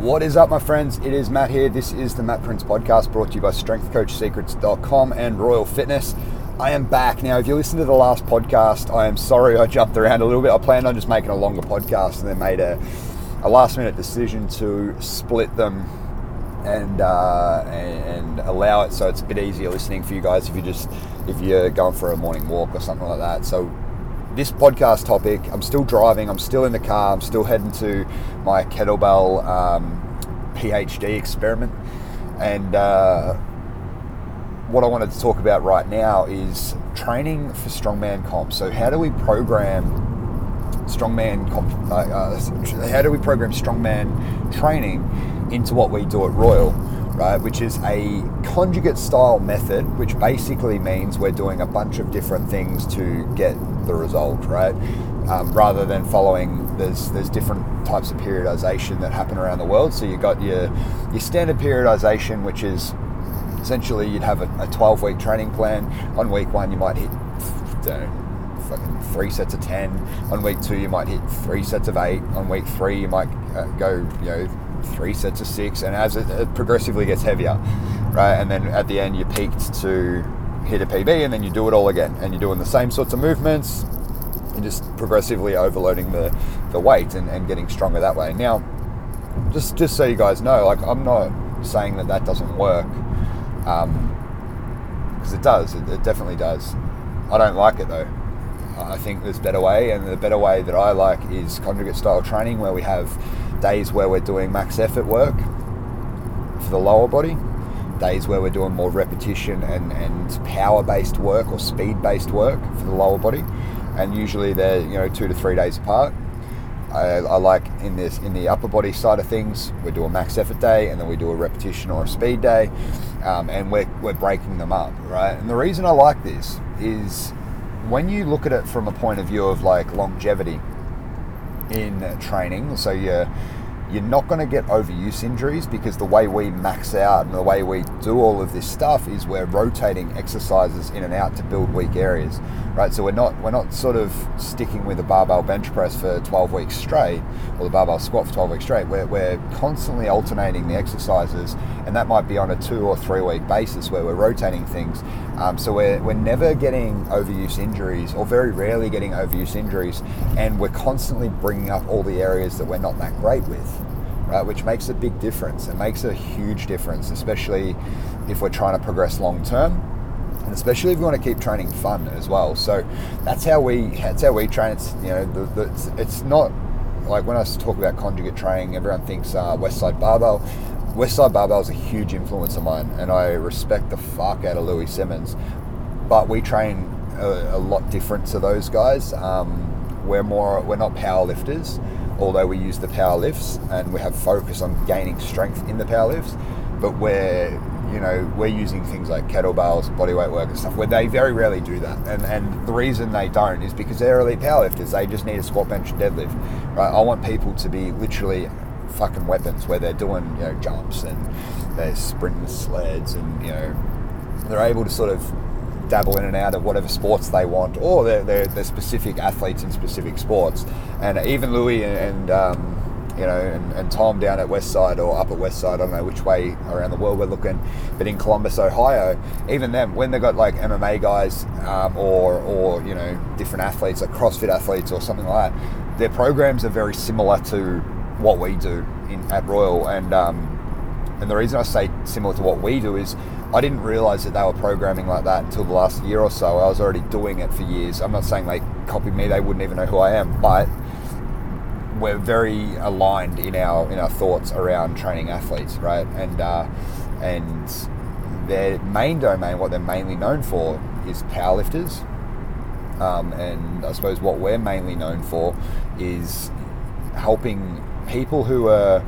What is up, my friends? It is Matt here. This is the Matt Prince podcast brought to you by StrengthCoachSecrets.com and Royal Fitness. I am back. Now, if you listened to the last podcast, I am sorry I jumped around a little bit. I planned on just making a longer podcast and then made a, a last minute decision to split them and, uh, and, and allow it so it's a bit easier listening for you guys if you just if you're going for a morning walk or something like that. So this podcast topic, I'm still driving, I'm still in the car, I'm still heading to my kettlebell um, PhD experiment. And uh, what I wanted to talk about right now is training for strongman comp. So, how do we program strongman comp? Uh, uh, how do we program strongman training into what we do at Royal? right, which is a conjugate style method, which basically means we're doing a bunch of different things to get the result, right? Um, rather than following, there's there's different types of periodization that happen around the world. So you've got your your standard periodization, which is essentially you'd have a, a 12 week training plan. On week one, you might hit, fucking three sets of 10. On week two, you might hit three sets of eight. On week three, you might uh, go, you know, three sets of six, and as it, it, progressively gets heavier, right? And then at the end, you peaked to hit a PB, and then you do it all again, and you're doing the same sorts of movements, and just progressively overloading the, the weight and, and getting stronger that way. Now, just just so you guys know, like I'm not saying that that doesn't work, because um, it does. It, it definitely does. I don't like it though. I think there's a better way, and the better way that I like is conjugate style training, where we have days where we're doing max effort work for the lower body, days where we're doing more repetition and, and power based work or speed based work for the lower body, and usually they're you know two to three days apart. I, I, like in this in the upper body side of things, we do a max effort day and then we do a repetition or a speed day, um, and we're, we're breaking them up, right? And the reason I like this is when you look at it from a point of view of like longevity in training, so you're you're not going to get overuse injuries because the way we max out and the way we do all of this stuff is we're rotating exercises in and out to build weak areas right? So we're not we're not sort of sticking with a barbell bench press for 12 weeks straight or the barbell squat for 12 weeks straight. We're, we're constantly alternating the exercises and that might be on a two or three week basis where we're rotating things um, so we're, we're never getting overuse injuries or very rarely getting overuse injuries and we're constantly bringing up all the areas that we're not that great with right, which makes a big difference. It makes a huge difference, especially if we're trying to progress long term, and especially if we want to keep training fun as well. So that's how we that's how we train. It's you know the, the, it's, it's, not like when I talk about conjugate training, everyone thinks uh, Westside Barbell. Westside Barbell is a huge influence of mine, and I respect the fuck out of Louie Simmons. But we train a, a lot different to those guys. Um, we're more we're not power lifters although we use the power lifts and we have focus on gaining strength in the power lifts, but we're you know we're using things like kettlebells, bodyweight work and stuff where they very rarely do that. And and the reason they don't is because they're elite powerlifters. They just need a squat, bench, and deadlift. Right? I want people to be literally fucking weapons where they're doing you know jumps and they're sprinting sleds and you know they're able to sort of dabble in and out of whatever sports they want, or they're, they're, they're specific athletes in specific sports. And even Louie and, and um, you know, and, and, Tom down at Westside or up at Westside, I don't know which way around the world we're looking, but in Columbus, Ohio, even them, when they've got like MMA guys um, or, or, you know, different athletes, like CrossFit athletes or something like that, their programs are very similar to what we do in, at Royal. And, um, and the reason I say similar to what we do is I didn't realize that they were programming like that until the last year or so. I was already doing it for years. I'm not saying they copied me; they wouldn't even know who I am. But we're very aligned in our in our thoughts around training athletes, right? And uh, and their main domain, what they're mainly known for, is powerlifters. Um, and I suppose what we're mainly known for is helping people who are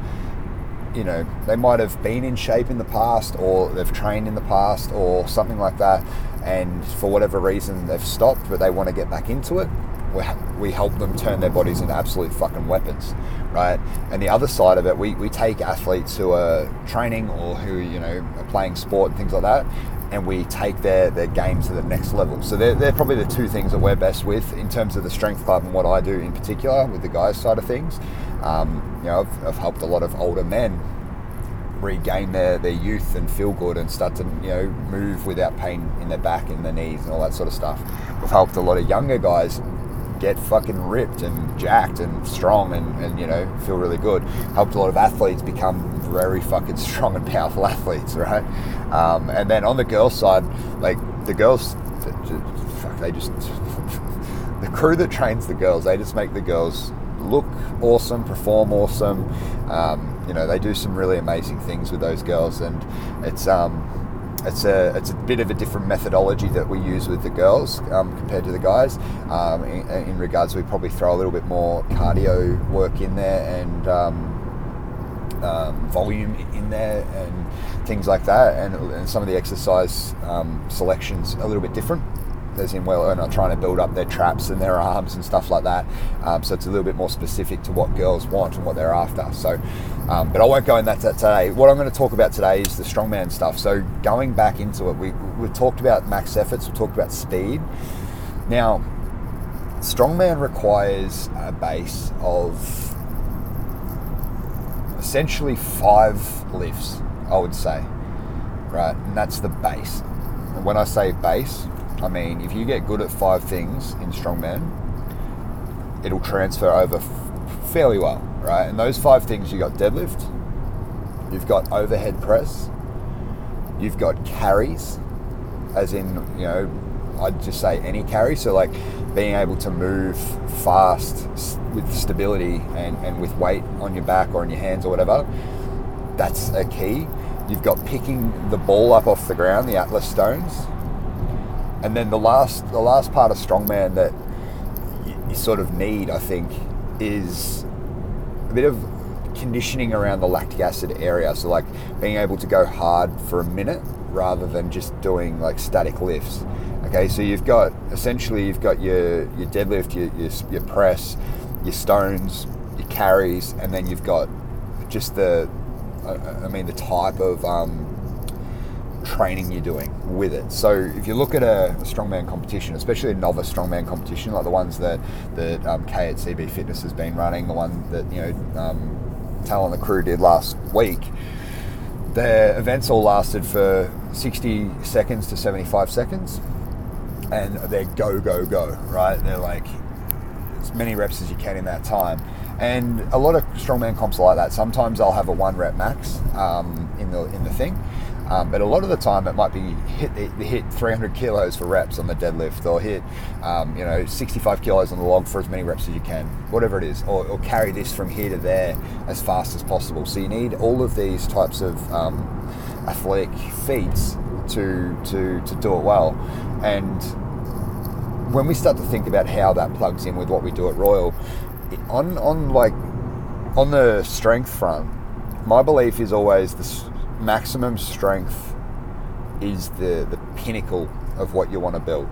you know, they might have been in shape in the past or they've trained in the past or something like that, and for whatever reason they've stopped, but they want to get back into it. We, help them turn their bodies into absolute fucking weapons, right? And the other side of it, we, we take athletes who are training or who, you know, are playing sport and things like that, and we take their, their game to the next level. So they're, they're probably the two things that we're best with in terms of the strength club and what I do in particular with the guys side of things. Um, you know, I've, I've helped a lot of older men regain their, their youth and feel good and start to you know move without pain in their back and their knees and all that sort of stuff. We've helped a lot of younger guys get fucking ripped and jacked and strong and, and you know feel really good. Helped a lot of athletes become very fucking strong and powerful athletes, right? Um, and then on the girls' side, like the girls, fuck, they just the crew that trains the girls, they just make the girls look awesome, perform awesome. Um, you know, they do some really amazing things with those girls, and it's um, it's a it's a bit of a different methodology that we use with the girls um, compared to the guys. Um, in, in, regards, we probably throw a little bit more cardio work in there and um, um volume in there and things like that, and, and some of the exercise um, selections a little bit different as in well, and are trying to build up their traps and their arms and stuff like that. Um, so it's a little bit more specific to what girls want and what they're after. So, um, but I won't go in that today. What I'm going to talk about today is the strongman stuff. So going back into it, we we talked about max efforts, we talked about speed. Now, strongman requires a base of essentially five lifts. I would say, right, and that's the base. And when I say base, I mean, if you get good at five things in strongman, it'll transfer over f- fairly well, right? And those five things you got deadlift, you've got overhead press, you've got carries, as in, you know, I'd just say any carry. So, like being able to move fast with stability and, and with weight on your back or in your hands or whatever, that's a key. You've got picking the ball up off the ground, the Atlas stones, and then the last the last part of strongman that you, sort of need, I think, is a bit of conditioning around the lactic acid area. So like being able to go hard for a minute rather than just doing like static lifts. Okay, so you've got essentially you've got your your deadlift, your your, your press, your stones, your carries, and then you've got just the I mean the type of um, training you're doing with it. So if you look at a, strongman competition, especially a novice strongman competition, like the ones that that um, K at CB Fitness has been running, the one that you know um, Tal and the crew did last week, their events all lasted for 60 seconds to 75 seconds, and they're go go go, right? They're like as many reps as you can in that time. And a lot of strongman comps are like that. Sometimes I'll have a one rep max um, in the in the thing, um, but a lot of the time, it might be hit hit 300 kilos for reps on the deadlift, or hit um, you know 65 kilos on the log for as many reps as you can, whatever it is, or, or, carry this from here to there as fast as possible. So you need all of these types of um, athletic feats to to to do it well, and when we start to think about how that plugs in with what we do at Royal, on on like on the strength front, my belief is always the maximum strength is the, the pinnacle of what you want to build,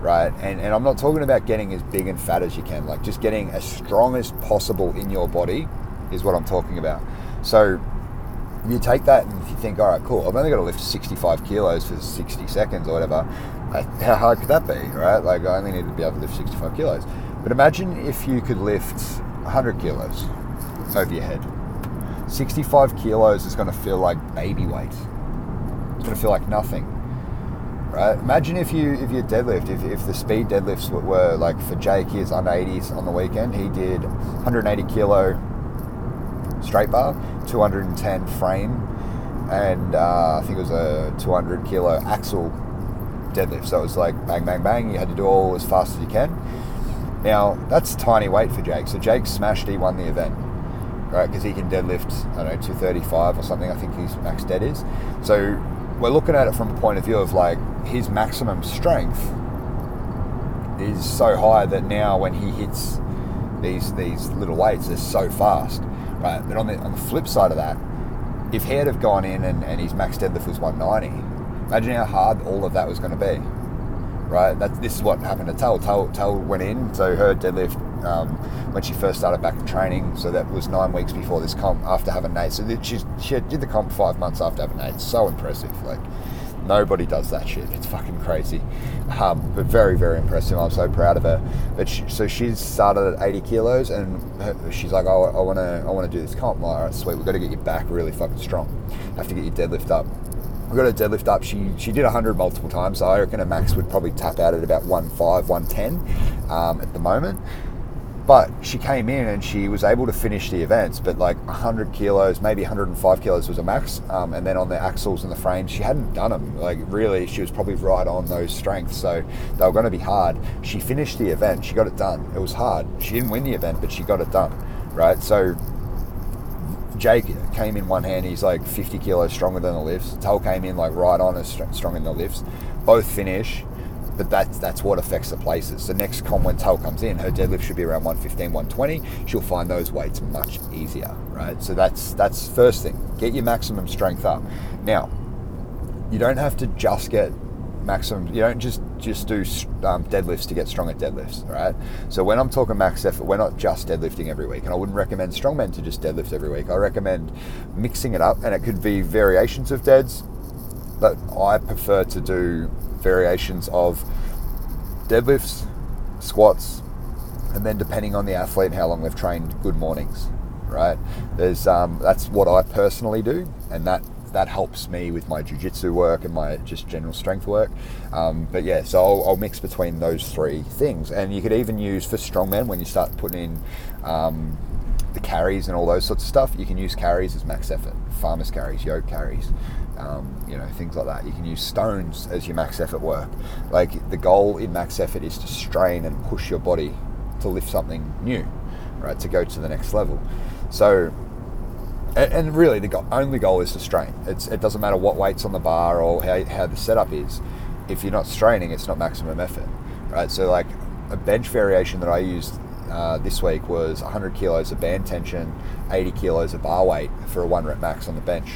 right? And, and I'm not talking about getting as big and fat as you can, like just getting as strong as possible in your body is what I'm talking about. So you take that and if you think, all right, cool, I've only got to lift 65 kilos for 60 seconds or whatever. How hard could that be, right? Like I only need to be able to lift 65 kilos. But imagine if you could lift 100 kilos over your head 65 kilos is going to feel like baby weight. It's going to feel like nothing, right? Imagine if you if you deadlift, if, if the speed deadlifts were, were like for Jake, his under 80s on the weekend, he did 180 kilo straight bar, 210 frame, and uh, I think it was a 200 kilo axle deadlift. So it was like bang, bang, bang. You had to do all as fast as you can. Now that's tiny weight for Jake. So Jake smashed. He won the event right? Because he can deadlift, I don't know, 235 or something. I think his max dead is. So we're looking at it from a point of view of like his maximum strength is so high that now when he hits these these little weights, they're so fast, right? But on the on the flip side of that, if he had have gone in and, and his max deadlift was 190, imagine how hard all of that was going to be, right? That this is what happened to Tal. Tal, Tal went in, so her deadlift um, when she first started back in training. So that was nine weeks before this comp after having Nate. So she, she did the comp five months after having Nate. So impressive. Like Nobody does that shit. It's fucking crazy. Um, but very, very impressive. I'm so proud of her. But she, so she's started at 80 kilos, and her, she's like, oh, I want to, I want to do this comp. I'm like, all right, sweet. We've got to get your back really fucking strong. Have to get your deadlift up. We got her deadlift up. She she did 100 multiple times. So I reckon her max would probably tap out at about 105, 110 um, at the moment. But she came in and she was able to finish the events, but like 100 kilos, maybe 105 kilos was a max. Um, and then on the axles and the frames, she hadn't done them. Like really, she was probably right on those strengths. So they were going to be hard. She finished the event. She got it done. It was hard. She didn't win the event, but she got it done. Right. So Jake came in one hand. He's like 50 kilos stronger than the lifts. Tull came in like right on as strong in the lifts. Both finish but that's that's what affects the places. The next com when Tull comes in, her deadlift should be around 115, 120. She'll find those weights much easier, right? So that's that's first thing. Get your maximum strength up. Now, you don't have to just get maximum. You don't just just do um, deadlifts to get strong at deadlifts, right? So when I'm talking max effort, we're not just deadlifting every week, and I wouldn't recommend strongmen to just deadlift every week. I recommend mixing it up, and it could be variations of deads, but I prefer to do variations of deadlifts, squats, and then depending on the athlete and how long they've trained, good mornings, right? There's um, that's what I personally do, and that that helps me with my jiu-jitsu work and my just general strength work. Um, but yeah, so I'll, I'll, mix between those three things, and you could even use for strongmen when you start putting in. Um, the carries and all those sorts of stuff, you can use carries as max effort, farmers carries, yoke carries, um, you know, things like that. You can use stones as your max effort work. Like the goal in max effort is to strain and push your body to lift something new, right? To go to the next level. So, and, and really, the go- only goal is to strain. It's, it doesn't matter what weight's on the bar or how, how the setup is. If you're not straining, it's not maximum effort, right? So, like a bench variation that I used uh, this week was 100 kilos of band tension, 80 kilos of bar weight for a one rep max on the bench.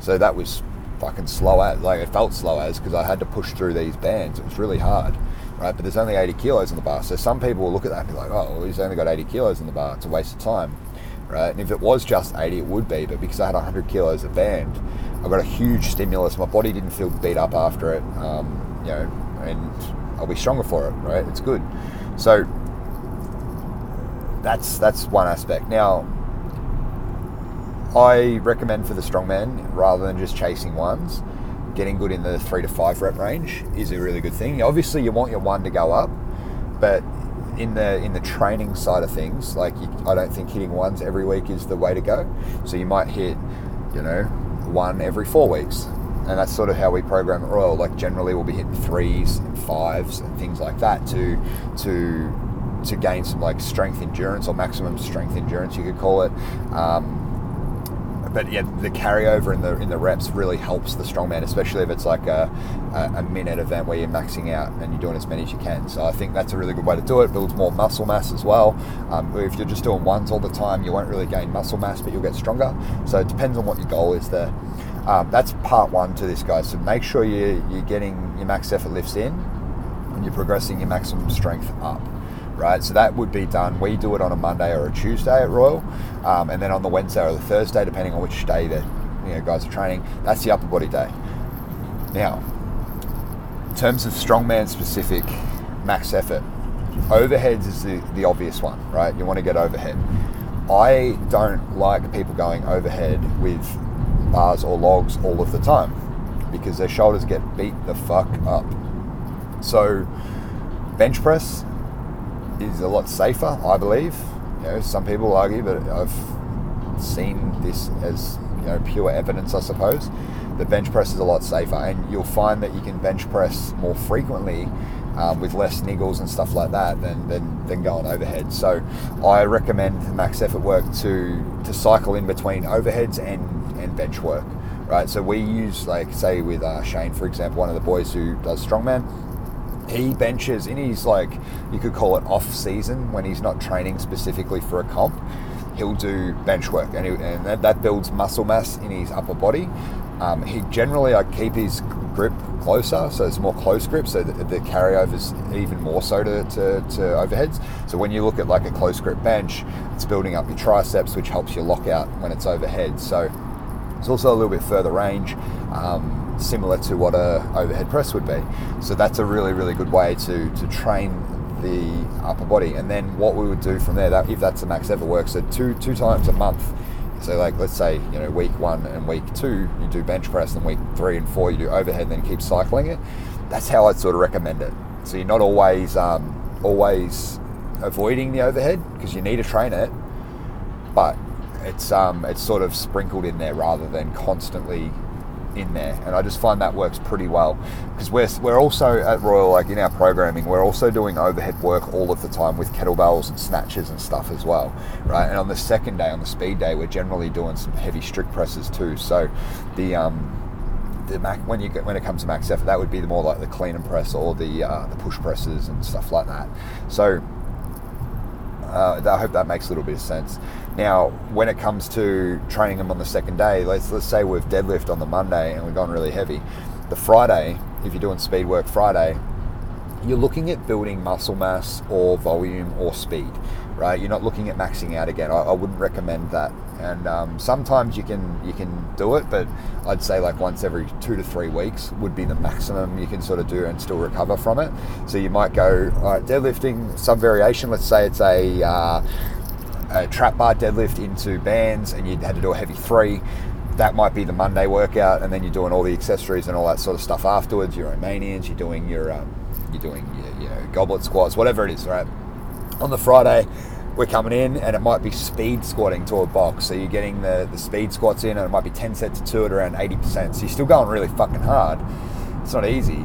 So that was fucking slow as like it felt slow as because I had to push through these bands. It was really hard, right? But there's only 80 kilos in the bar, so some people will look at that and be like, "Oh, well, he's only got 80 kilos in the bar. It's a waste of time." Right? And if it was just 80, it would be, but because I had 100 kilos of band, I got a huge stimulus. My body didn't feel beat up after it, um, you know, and I'll be stronger for it. Right? It's good. So that's that's one aspect. Now I recommend for the strongman, rather than just chasing ones, getting good in the three to five rep range is a really good thing. Obviously, you want your one to go up, but in the in the training side of things, like you, I don't think hitting ones every week is the way to go. So you might hit, you know, one every four weeks, and that's sort of how we program at Royal. Like generally, we'll be hitting threes and fives and things like that to to to gain some like strength endurance or maximum strength endurance, you could call it. Um, but yeah, the carryover in the in the reps really helps the strongman, especially if it's like a, a, minute event where you're maxing out and you're doing as many as you can. So I think that's a really good way to do it. Builds more muscle mass as well. Um, if you're just doing ones all the time, you won't really gain muscle mass, but you'll get stronger. So it depends on what your goal is there. Um, that's part one to this, guys. So make sure you you're getting your max effort lifts in and you're progressing your maximum strength up right? So that would be done. We do it on a Monday or a Tuesday at Royal, um, and then on the Wednesday or the Thursday, depending on which day the you know guys are training. That's the upper body day. Now, in terms of strongman specific max effort, overheads is the, the obvious one, right? You want to get overhead. I don't like people going overhead with bars or logs all of the time because their shoulders get beat the fuck up. So, bench press is a lot safer, I believe. You know, some people argue, but I've seen this as you know pure evidence, I suppose. The bench press is a lot safer, and you'll find that you can bench press more frequently um, with less niggles and stuff like that than, than, than going overhead. So I recommend max effort work to to cycle in between overheads and, and bench work. Right, so we use like say with uh, Shane, for example, one of the boys who does strongman he benches in his like you could call it off season when he's not training specifically for a comp he'll do bench work. And, he, and that, that, builds muscle mass in his upper body. Um, he generally I keep his grip closer so it's more close grip so the, the carryovers even more so to, to, to, overheads. So when you look at like a close grip bench it's building up your triceps which helps you lock out when it's overhead. So it's also a little bit further range. Um, similar to what a overhead press would be. So that's a really really good way to to train the upper body. And then what we would do from there, that if that's the max ever work, so two two times a month. So like let's say you know week one and week two you do bench press, and week three and four you do overhead, and then keep cycling it. That's how I'd sort of recommend it. So you're not always um, always avoiding the overhead because you need to train it, but it's um, it's sort of sprinkled in there rather than constantly in there, and I just find that works pretty well because we're we're also at Royal like in our programming we're also doing overhead work all of the time with kettlebells and snatches and stuff as well, right? And on the second day, on the speed day, we're generally doing some heavy strict presses too. So the um, the Mac, when you get, when it comes to max effort, that would be the more like the clean and press or the uh, the push presses and stuff like that. So uh, I hope that makes a little bit of sense. Now, when it comes to training them on the second day, let's let's say we've deadlift on the Monday and we've gone really heavy. The Friday, if you're doing speed work Friday, you're looking at building muscle mass or volume or speed, right? You're not looking at maxing out again. I, I wouldn't recommend that. And um, sometimes you can you can do it, but I'd say like once every two to three weeks would be the maximum you can sort of do and still recover from it. So you might go all right, deadlifting some variation. Let's say it's a uh, a trap bar deadlift into bands, and you had to do a heavy three that might be the Monday workout, and then you're doing all the accessories and all that sort of stuff afterwards. Your Romanians, you're doing your um, you're doing your, you know, goblet squats, whatever it is, right? On the Friday, we're coming in and it might be speed squatting to a box. So you're getting the, the speed squats in and it might be 10 sets of two at around 80%. So you're still going really fucking hard. It's not easy,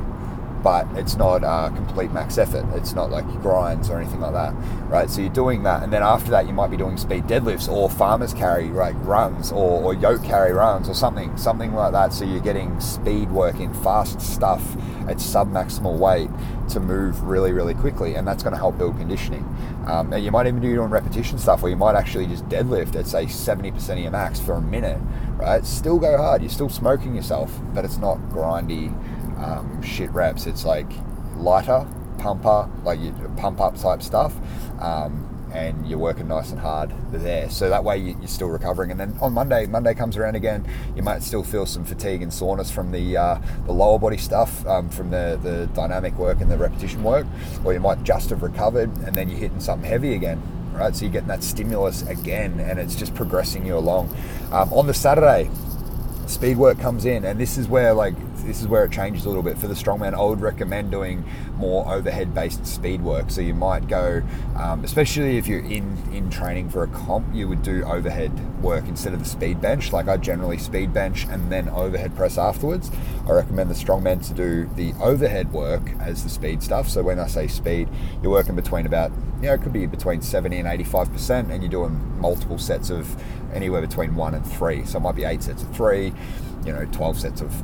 but it's not uh, complete max effort. It's not like grinds or anything like that, right? So you're doing that, and then after that, you might be doing speed deadlifts or farmers carry like runs or, or yoke carry runs or something, something like that. So you're getting speed work in fast stuff at sub maximal weight to move really, really quickly, and that's going to help build conditioning. Um, and you might even do doing repetition stuff where you might actually just deadlift at say 70% of your max for a minute, right? Still go hard. You're still smoking yourself, but it's not grindy um, shit reps. It's like lighter, pumper, like you pump up type stuff. Um, and you're working nice and hard there. So that way you, are still recovering. And then on Monday, Monday comes around again, you might still feel some fatigue and soreness from the uh, the lower body stuff, um, from the, the dynamic work and the repetition work, or you might just have recovered and then you're hitting something heavy again. Right, so you're getting that stimulus again, and it's just progressing you along. Um, on the Saturday, speed work comes in, and this is where like this is where it changes a little bit. For the strongman, I would recommend doing more overhead based speed work. So you might go, um, especially if you're in, in training for a comp, you would do overhead work instead of the speed bench. Like I generally speed bench and then overhead press afterwards. I recommend the strongman to do the overhead work as the speed stuff. So when I say speed, you're working between about, you know, it could be between 70 and 85%, and you're doing multiple sets of anywhere between one and three. So it might be eight sets of three, you know, 12 sets of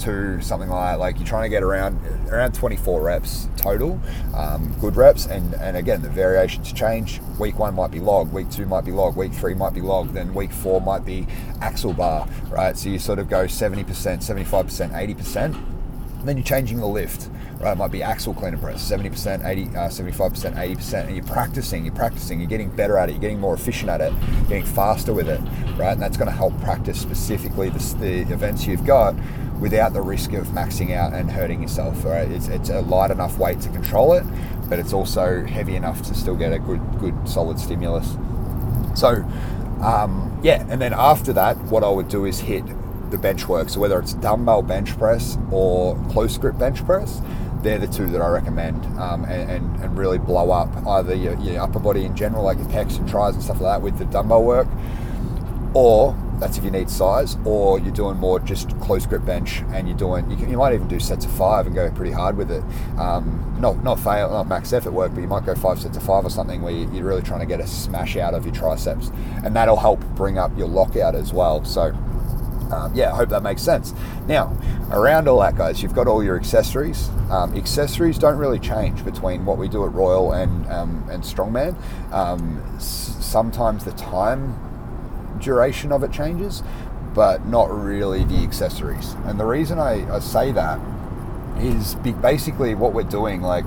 two, something like. Like you're trying to get around around 24 reps total, um, good reps, and and again the variations change. Week one might be log, week two might be log, week three might be log, then week four might be axle bar, right? So you sort of go 70%, 75%, 80%. And Then you're changing the lift, right? It might be axle clean and press, 70%, 80, uh, 75%, 80%. And you're practicing, you're practicing, you're getting better at it, you're getting more efficient at it, getting faster with it, right? And that's going to help practice specifically the, the events you've got without the risk of maxing out and hurting yourself. Right? It's, it's a light enough weight to control it, but it's also heavy enough to still get a good, good solid stimulus. So, um, yeah, and then after that, what I would do is hit the bench work. So whether it's dumbbell bench press or close grip bench press, they're the two that I recommend um, and, and, and, really blow up either your, your upper body in general, like your pecs and tris and stuff like that with the dumbbell work, or that's if you need size, or you're doing more just close grip bench and you're doing, you, can, you might even do sets of five and go pretty hard with it. Um, not not fail, not max effort work, but you might go five sets of five or something where you're really trying to get a smash out of your triceps, and that'll help bring up your lockout as well. So. Um, yeah, I hope that makes sense. Now, around all that, guys, you've got all your accessories. Um, accessories don't really change between what we do at Royal and um, and Strongman. Um, s- sometimes the time duration of it changes, but not really the accessories. And the reason I, I say that is basically what we're doing, like,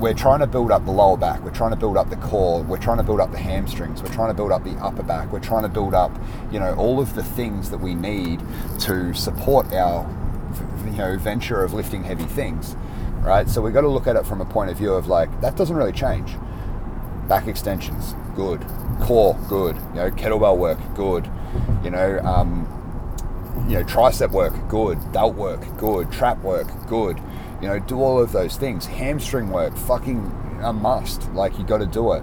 we're trying to build up the lower back, we're trying to build up the core, we're trying to build up the hamstrings, we're trying to build up the upper back, we're trying to build up, you know, all of the things that we need to support our you know venture of lifting heavy things, right? So we've got to look at it from a point of view of like that doesn't really change. Back extensions, good. Core, good. You know, kettlebell work, good. You know, um, you know, tricep work, good. Delt work, good. Trap work, good. You know, do all of those things. Hamstring work, fucking a must. Like you got to do it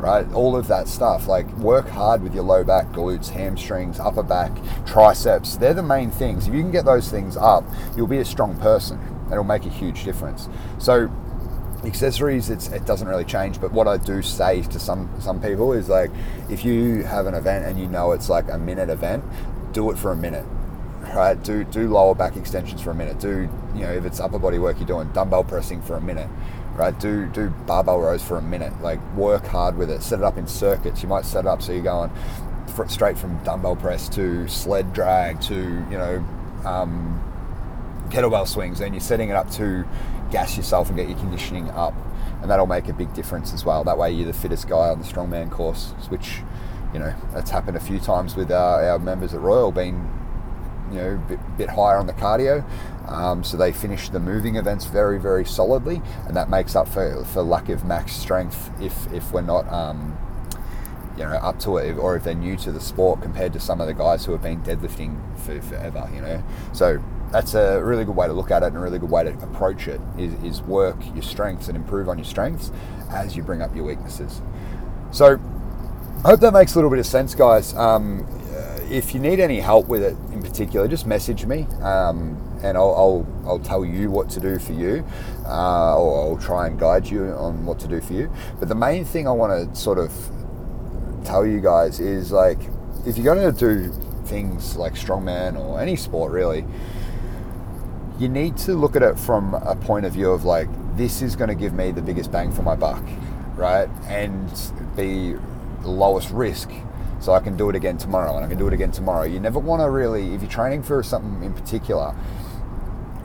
right? All of that stuff. Like work hard with your low back, glutes, hamstrings, upper back, triceps. They're the main things. If you can get those things up, you'll be a strong person. It'll make a huge difference. So accessories it doesn't really change but what i do say to some some people is like if you have an event and you know it's like a minute event do it for a minute right do do lower back extensions for a minute do you know if it's upper body work you're doing dumbbell pressing for a minute right? Do do barbell rows for a minute. Like work hard with it. Set it up in circuits. You might set it up so you're going straight from dumbbell press to sled drag to you know um, kettlebell swings, and you're setting it up to gas yourself and get your conditioning up, and that'll make a big difference as well. That way, you're the fittest guy on the strongman course, which you know that's happened a few times with our, our members at Royal being you know, a bit, bit higher on the cardio. Um, so they finish the moving events very, very solidly, and that makes up for, for lack of max strength if, if we're not, um, you know, up to it, or if they're new to the sport compared to some of the guys who have been deadlifting for forever, you know. So that's a really good way to look at it and a really good way to approach it is, is work your strengths and improve on your strengths as you bring up your weaknesses. So I hope that makes a little bit of sense, guys. Um, if you need any help with it in particular, just message me. Um, and I'll, I'll, I'll, tell you what to do for you, uh, or I'll try and guide you on what to do for you. But the main thing I want to sort of tell you guys is like, if you're going to do things like strongman or any sport really, you need to look at it from a point of view of like, this is going to give me the biggest bang for my buck, right? And be the lowest risk so I can do it again tomorrow and I can do it again tomorrow. You never want to really, if you're training for something in particular,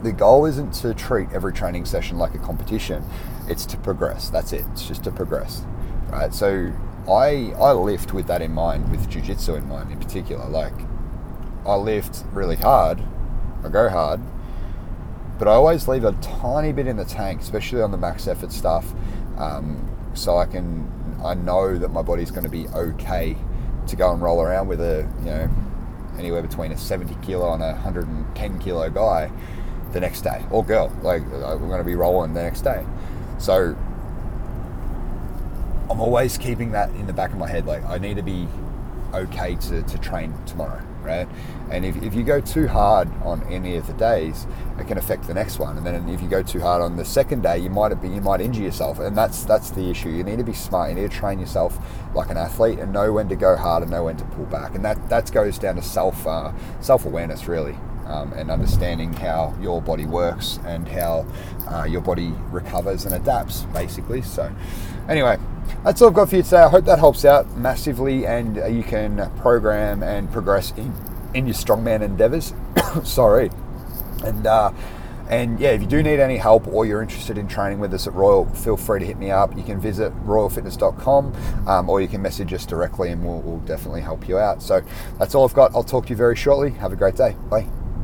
the goal isn't to treat every training session like a competition. It's to progress. That's it. It's just to progress, right? So I I lift with that in mind, with jujitsu in mind in particular. Like I lift really hard, I go hard, but I always leave a tiny bit in the tank, especially on the max effort stuff, um, so I can I know that my body's going to be okay to go and roll around with a you know anywhere between a 70 kilo and a 110 kilo guy the next day or girl like uh, we're going to be rolling the next day. So i'm always keeping that in the back of my head like i need to be okay to, to train tomorrow right? And if, if you go too hard on any of the days, it can affect the next one. And then if you go too hard on the second day, you might be you might injure yourself, and that's that's the issue. You need to be smart. You need to train yourself like an athlete and know when to go hard and know when to pull back. And that that goes down to self uh, self awareness really. Um, and understanding how your body works and how uh, your body recovers and adapts, basically. So, anyway, that's all I've got for you today. I hope that helps out massively and uh, you can program and progress in, in your strongman endeavors. Sorry. And, uh, and yeah, if you do need any help or you're interested in training with us at Royal, feel free to hit me up. You can visit royalfitness.com um, or you can message us directly and we'll, we'll definitely help you out. So that's all I've got. I'll talk to you very shortly. Have a great day. Bye.